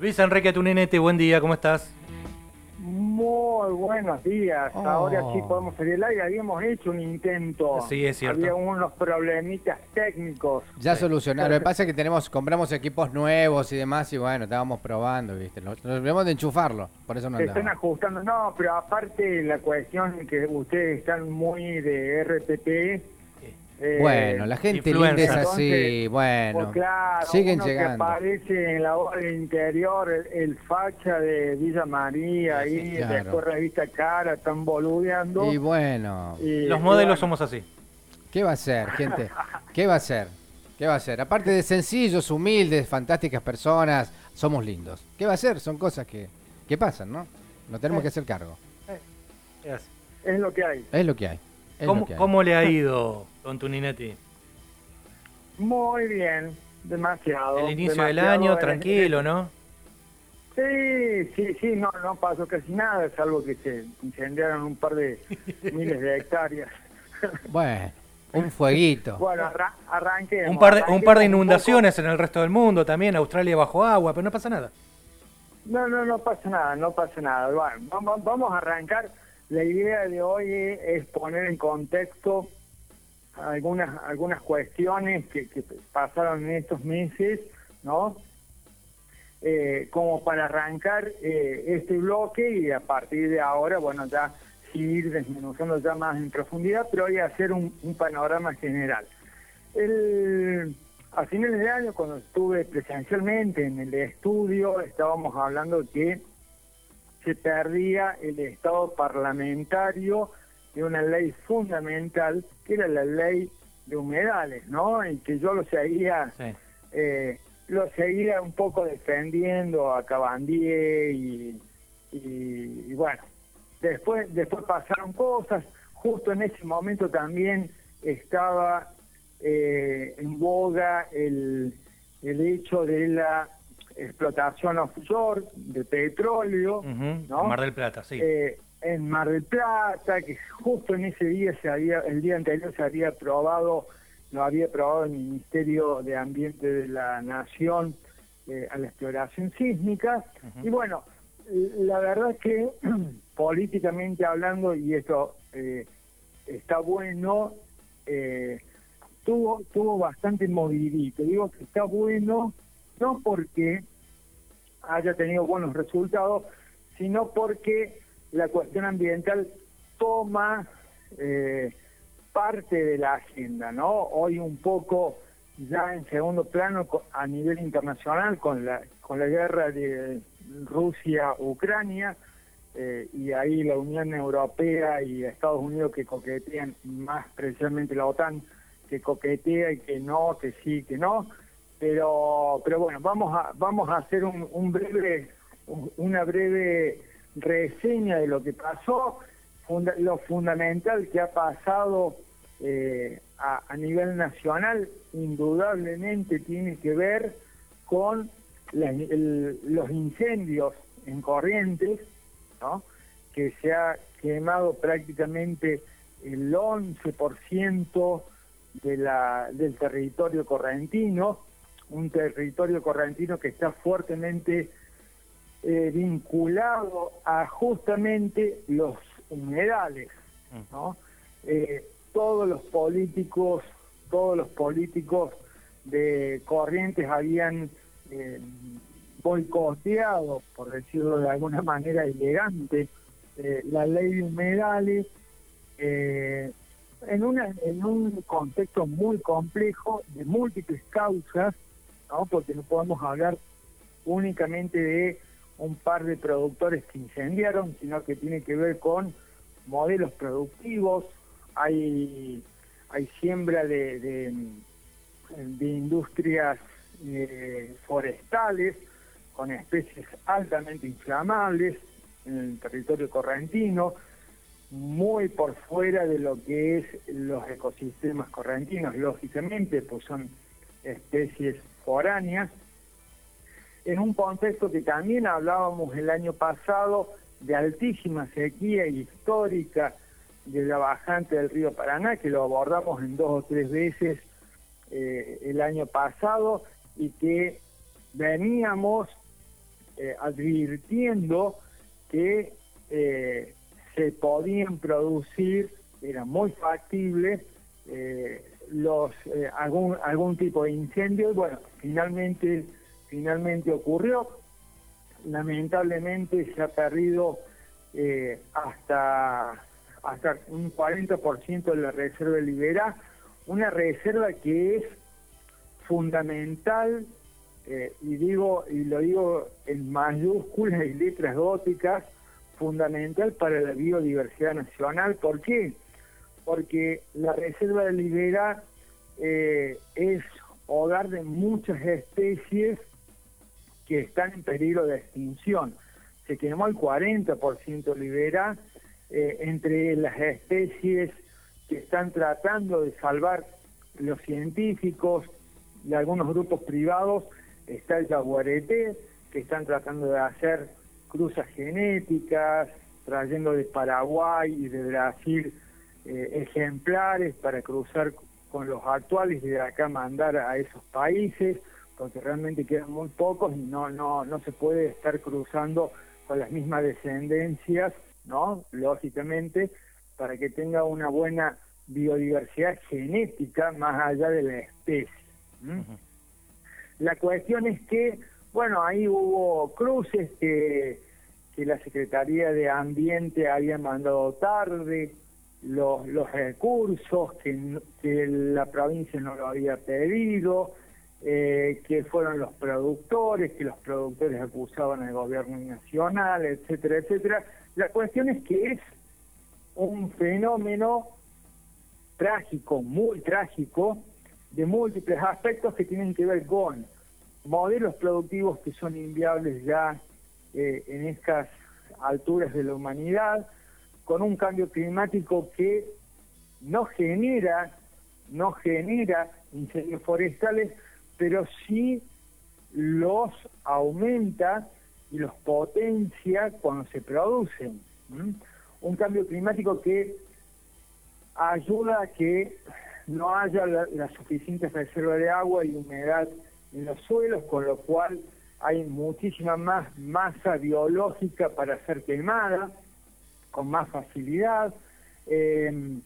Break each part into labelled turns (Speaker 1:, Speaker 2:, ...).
Speaker 1: Luis Enrique Tuninete, buen día, ¿cómo estás?
Speaker 2: Muy buenos días.
Speaker 1: Oh.
Speaker 2: Ahora sí podemos salir al aire. Habíamos hecho un intento.
Speaker 1: Sí, es cierto.
Speaker 2: Había unos problemitas técnicos.
Speaker 3: Ya
Speaker 1: Sí.
Speaker 3: solucionaron. Lo que pasa es que tenemos, compramos equipos nuevos y demás, y bueno, estábamos probando, ¿viste? Nos, nos olvidamos de enchufarlo, por eso no
Speaker 2: Se están ajustando. No, pero aparte la cuestión que ustedes están muy de RTP. Eh,
Speaker 3: Bueno, la gente linda es así,
Speaker 2: entonces,
Speaker 3: bueno.
Speaker 2: pues claro,
Speaker 3: siguen
Speaker 2: uno que
Speaker 3: llegando.
Speaker 2: aparece en la hora del interior, el, el facha de Villa María,
Speaker 3: Sí,
Speaker 2: ahí,
Speaker 3: claro.
Speaker 2: después revista cara, están boludeando.
Speaker 3: Y bueno,
Speaker 2: y-
Speaker 1: Los
Speaker 2: y
Speaker 1: modelos
Speaker 2: bueno,
Speaker 1: somos así.
Speaker 3: ¿qué va a ser, gente? ¿Qué va a ser? ¿Qué va a ser? Aparte de sencillos, humildes, fantásticas personas, somos lindos. ¿Qué va a ser? Son cosas que, que pasan, ¿no? No tenemos que hacer cargo.
Speaker 1: Es.
Speaker 2: Es lo que hay.
Speaker 3: Es lo que hay.
Speaker 1: ¿Cómo, cómo le ha ido, don Tuninetti?
Speaker 2: Muy bien, demasiado.
Speaker 1: El inicio del año, tranquilo, ¿no?
Speaker 2: Sí, sí, sí, no, no pasó casi nada, salvo que se incendiaron un par de miles de hectáreas.
Speaker 3: Bueno, un fueguito.
Speaker 2: Bueno, arra arranquemos.
Speaker 1: Un par de, un par de inundaciones en el resto del mundo también, Australia bajo agua, pero no pasa nada.
Speaker 2: No, no, no pasa nada, no pasa nada. Bueno, vamos, vamos a arrancar. La idea de hoy es poner en contexto algunas algunas cuestiones que, pasaron en estos meses, ¿no? Eh, como para arrancar eh, este bloque y a partir de ahora, bueno, ya ir desmenuzando ya más en profundidad, pero hoy hacer un, un panorama general. El, a finales de año, cuando estuve presencialmente en el estudio, estábamos hablando que se perdía el estado parlamentario de una ley fundamental, que era la ley de humedales, ¿no? Y que yo lo seguía,
Speaker 1: Sí.
Speaker 2: eh, lo seguía un poco defendiendo a Cabandier y, y- y bueno, después, después pasaron cosas, justo en ese momento también estaba eh, en boga el, el hecho de la explotación offshore de petróleo, ¿no?
Speaker 1: Mar del Plata, sí.
Speaker 2: eh, en Mar del Plata, que justo en ese día se había, el día anterior se había aprobado, lo había aprobado el Ministerio de Ambiente de la Nación eh, a la exploración sísmica. Y bueno, la verdad que políticamente hablando, y esto eh, está bueno, eh, tuvo, tuvo bastante movidito. Digo que está bueno, no porque haya tenido buenos resultados, sino porque la cuestión ambiental toma eh, parte de la agenda, ¿no? Hoy un poco ya en segundo plano a nivel internacional con la con la guerra de Rusia-Ucrania eh, y ahí la Unión Europea y Estados Unidos que coquetean, más precisamente la OTAN que coquetea y que no, que sí, que no, pero pero bueno, vamos a vamos a hacer un, un breve un- una breve reseña de lo que pasó, lo fundamental que ha pasado eh, a, nivel nacional, indudablemente tiene que ver con la- el- los incendios en Corrientes, que se ha quemado prácticamente el 11% de la, del territorio correntino, un territorio correntino que está fuertemente eh, vinculado a justamente los humedales, ¿no? Eh, todos los políticos, todos los políticos de Corrientes habían eh, boicoteado, por decirlo de alguna manera elegante, eh, la ley de humedales eh, en, una, en un contexto muy complejo de múltiples causas, ¿no? porque no podemos hablar únicamente de un par de productores que incendiaron, sino que tiene que ver con modelos productivos, hay, hay siembra de, de, industrias eh, forestales con especies altamente inflamables en el territorio correntino, muy por fuera de lo que es los ecosistemas correntinos, lógicamente, pues son especies en un contexto que también hablábamos el año pasado de altísima sequía histórica de la bajante del río Paraná, que lo abordamos en dos o tres veces eh, el año pasado y que veníamos eh, advirtiendo que eh, se podían producir, era muy factible, los algún algún tipo de incendio y bueno, finalmente finalmente ocurrió. Lamentablemente se ha perdido hasta hasta un 40% de la reserva libera, una reserva que es fundamental eh, y digo y lo digo en mayúsculas y letras góticas, fundamental para la biodiversidad nacional. ¿Por qué? Porque la reserva de Libera eh, es hogar de muchas especies que están en peligro de extinción. Se quemó el 40% Libera eh, entre las especies que están tratando de salvar los científicos y algunos grupos privados está el jaguarete, que están tratando de hacer cruzas genéticas, trayendo de Paraguay y de Brasil eh, ejemplares para cruzar con los actuales y de acá mandar a esos países, porque realmente quedan muy pocos y no, no, no se puede estar cruzando con las mismas descendencias, ¿no? Lógicamente, para que tenga una buena biodiversidad genética más allá de la especie. La cuestión es que, bueno, ahí hubo cruces que, que la Secretaría de Ambiente había mandado tarde, los, recursos que, que la provincia no lo había pedido, eh, que fueron los productores, que los productores acusaban al gobierno nacional, etcétera, etcétera. La cuestión es que es un fenómeno trágico, muy trágico, de múltiples aspectos que tienen que ver con modelos productivos que son inviables ya eh, en estas alturas de la humanidad, con un cambio climático que no genera, no genera incendios forestales, pero sí los aumenta y los potencia cuando se producen. Un cambio climático que ayuda a que no haya la, suficiente reserva de agua y humedad en los suelos, con lo cual hay muchísima más masa biológica para ser quemada, con más facilidad. Eh,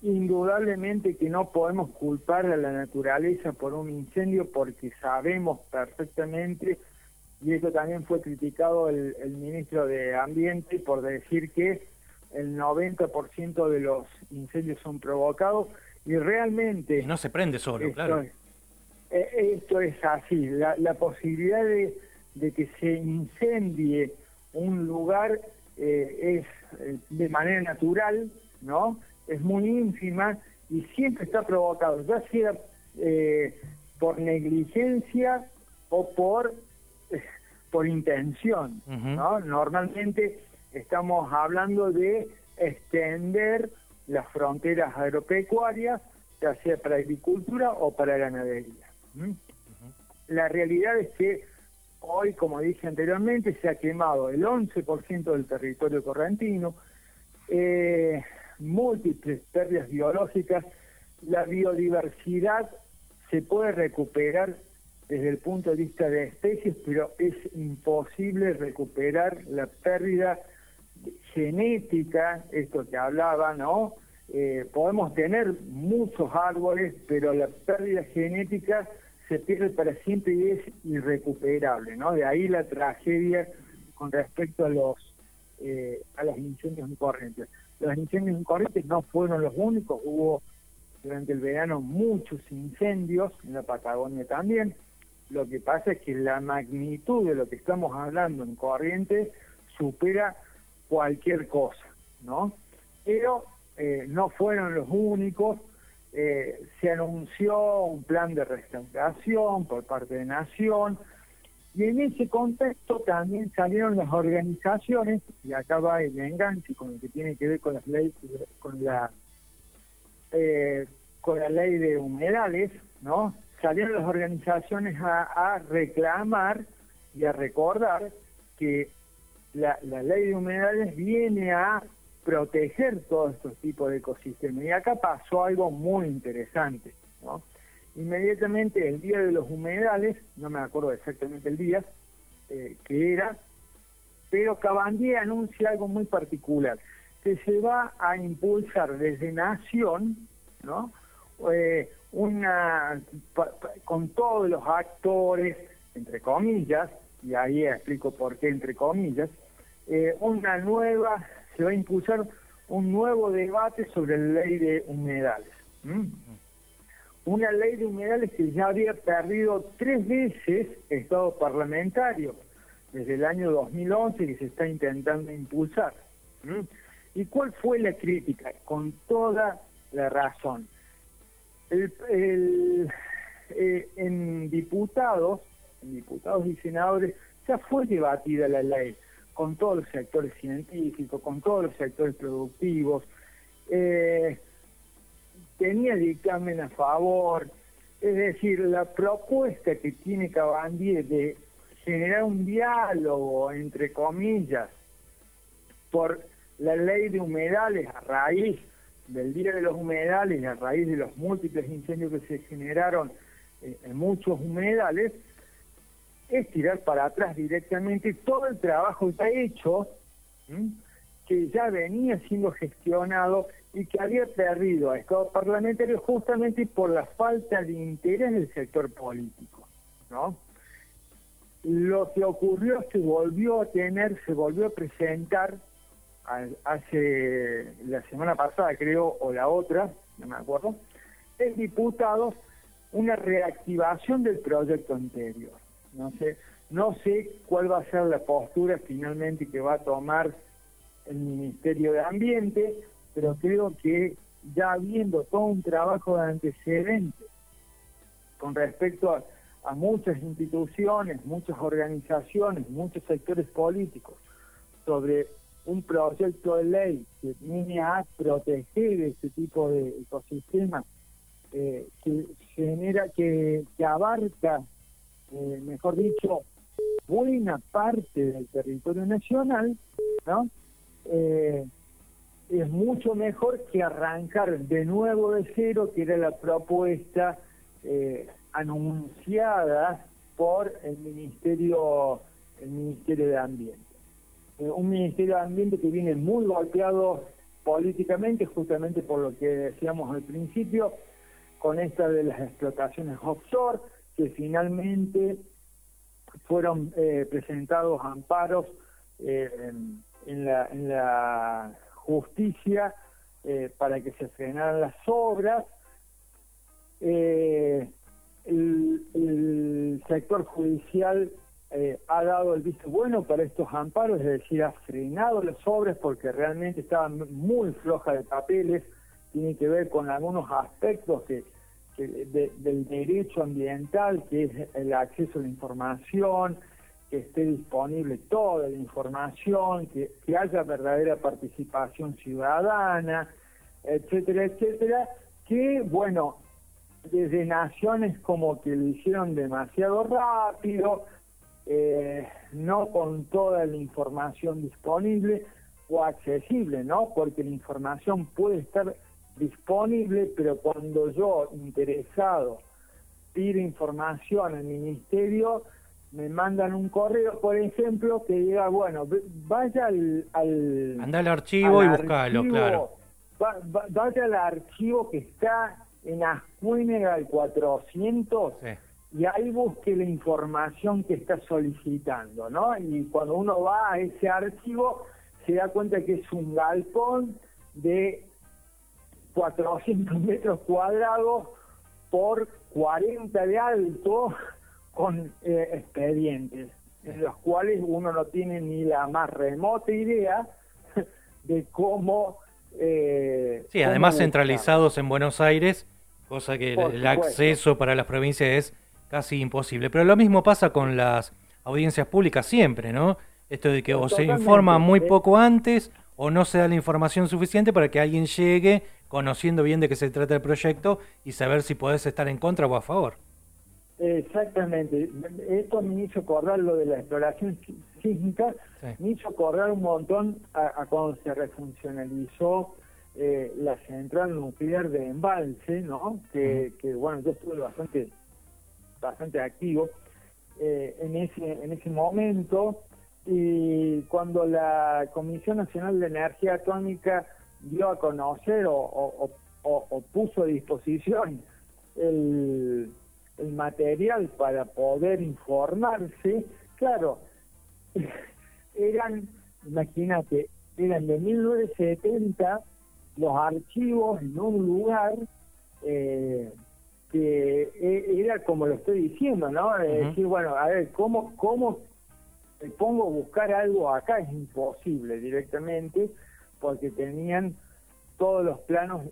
Speaker 2: indudablemente que no podemos culpar a la naturaleza por un incendio porque sabemos perfectamente, y eso también fue criticado el, el ministro de Ambiente por decir que el 90% de los incendios son provocados y realmente...
Speaker 1: no se prende solo, claro.
Speaker 2: Eh, esto es así, la, la posibilidad de, que se incendie un lugar eh, es eh, de manera natural, ¿no? Es muy ínfima y siempre está provocado, ya sea por negligencia o por, por intención, ¿no? Normalmente estamos hablando de extender las fronteras agropecuarias, ya sea para agricultura o para ganadería. La realidad es que hoy, como dije anteriormente, se ha quemado el 11% del territorio correntino, eh, múltiples pérdidas biológicas, la biodiversidad se puede recuperar desde el punto de vista de especies, pero es imposible recuperar la pérdida genética, esto que hablaba, ¿no? Eh, podemos tener muchos árboles, pero la pérdida genética se pierde para siempre y es irrecuperable, ¿no? De ahí la tragedia con respecto a los eh, a los incendios en corrientes. Los incendios en corrientes no fueron los únicos, hubo durante el verano muchos incendios, en la Patagonia también. Lo que pasa es que la magnitud de lo que estamos hablando en corrientes supera cualquier cosa, ¿no? Pero eh, no fueron los únicos, eh, se anunció un plan de restauración por parte de Nación, y en ese contexto también salieron las organizaciones, y acá va el enganche con lo que tiene que ver con las leyes, con la eh, con la ley de humedales, ¿no? Salieron las organizaciones a, a reclamar y a recordar que la, la ley de humedales viene a proteger todos estos tipos de ecosistemas. Y acá pasó algo muy interesante. ¿no? Inmediatamente el día de los humedales, no me acuerdo exactamente el día, eh, que era, pero Cabandier anuncia algo muy particular, que se va a impulsar desde Nación, ¿no? Eh, una con todos los actores, entre comillas, y ahí explico por qué entre comillas, eh, una nueva, se va a impulsar un nuevo debate sobre la ley de humedales. Una ley de humedales que ya había perdido tres veces estado parlamentario desde el año 2011 que se está intentando impulsar. ¿Y cuál fue la crítica? Con toda la razón. Eh, en diputados, en diputados y senadores, ya fue debatida la ley con todos los sectores científicos, con todos los sectores productivos. Eh, tenía dictamen a favor. Es decir, la propuesta que tiene Cabandier de generar un diálogo, entre comillas, por la ley de humedales a raíz del Día de los Humedales, a raíz de los múltiples incendios que se generaron eh, en muchos humedales, es tirar para atrás directamente todo el trabajo ya hecho, que ya venía siendo gestionado y que había perdido a Estado parlamentario justamente por la falta de interés del sector político. ¿no? Lo que ocurrió se volvió a tener, se volvió a presentar hace la semana pasada, creo, o la otra, no me acuerdo, el diputado una reactivación del proyecto anterior. No sé, no sé cuál va a ser la postura finalmente que va a tomar el Ministerio de Ambiente, pero creo que ya habiendo todo un trabajo de antecedentes con respecto a, muchas instituciones, muchas organizaciones, muchos sectores políticos sobre un proyecto de ley que viene a proteger este tipo de ecosistemas eh, que genera, que abarca, eh, mejor dicho, buena parte del territorio nacional, ¿no? Eh, es mucho mejor que arrancar de nuevo de cero, que era la propuesta anunciada por el Ministerio, el Ministerio de Ambiente. Eh, un Ministerio de Ambiente que viene muy golpeado políticamente, justamente por lo que decíamos al principio, con esta de las explotaciones offshore, que finalmente fueron eh, presentados amparos eh, en, la, justicia para que se frenaran las obras. el, sector judicial eh, ha dado el visto bueno para estos amparos, es decir, ha frenado las obras porque realmente estaban muy flojas de papeles, tiene que ver con algunos aspectos que, del derecho ambiental, que es el acceso a la información, que esté disponible toda la información, que, que haya verdadera participación ciudadana, etcétera, etcétera, que, bueno, desde naciones como que lo hicieron demasiado rápido, eh, no con toda la información disponible o accesible, ¿no? Porque la información puede estar disponible, pero cuando yo, interesado, pido información al ministerio, me mandan un correo, por ejemplo, que diga, bueno, vaya al... al
Speaker 1: Anda al archivo y buscalo, claro.
Speaker 2: vaya al archivo que está en Ascuénega al 400 y ahí busque la información que está solicitando, ¿no? Y cuando uno va a ese archivo, se da cuenta que es un galpón de 400 metros cuadrados por 40 de alto con eh, expedientes, en los cuales uno no tiene ni la más remota idea de cómo...
Speaker 1: Eh, sí, además centralizados en Buenos Aires, cosa que el acceso para las provincias es casi imposible. Pero lo mismo pasa con las audiencias públicas siempre, ¿no? Esto de que o se informa muy poco antes o no se da la información suficiente para que alguien llegue conociendo bien de qué se trata el proyecto y saber si podés estar en contra o a favor.
Speaker 2: Exactamente. Esto me hizo acordar lo de la exploración sísmica, me hizo acordar un montón a, cuando se refuncionalizó eh, la central nuclear de embalse, ¿no? Que, que bueno, yo estuve bastante bastante activo, eh, en, ese, en ese momento y cuando la Comisión Nacional de Energía Atómica dio a conocer o, puso a disposición el, el material para poder informarse, claro, eran, imagínate, eran de 1970 los archivos en un lugar eh, que e, era como lo estoy diciendo, ¿no? decir, bueno, a ver, ¿cómo, cómo me pongo a buscar algo acá? Es imposible directamente, porque tenían todos los planos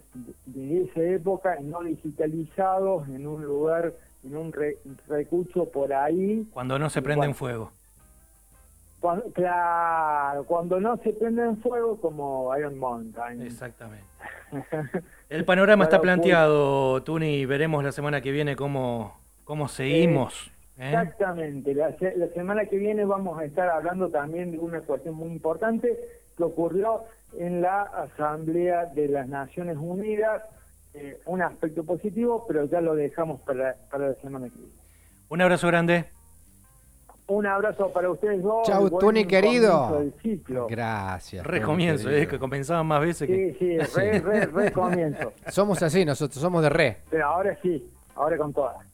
Speaker 2: de esa época no digitalizados en un lugar, en un recurso por ahí.
Speaker 1: Cuando no se prende en fuego.
Speaker 2: Cuando, claro, cuando no se prende en fuego como Iron Mountain.
Speaker 1: Exactamente. El panorama está planteado, Tuni, veremos la semana que viene cómo, cómo seguimos.
Speaker 2: ¿eh? Exactamente, la, semana que viene vamos a estar hablando también de una cuestión muy importante que ocurrió en la Asamblea de las Naciones Unidas, eh, un aspecto positivo, pero ya lo dejamos para, para la semana que viene.
Speaker 1: Un abrazo grande.
Speaker 2: Un abrazo para ustedes dos.
Speaker 3: Chau, Tony querido. Gracias.
Speaker 1: Recomienzo, es que comenzaban más veces
Speaker 2: que. Sí, sí, re, re, re comienzo.
Speaker 3: Somos así nosotros, somos de re.
Speaker 2: Pero ahora sí, ahora con todas.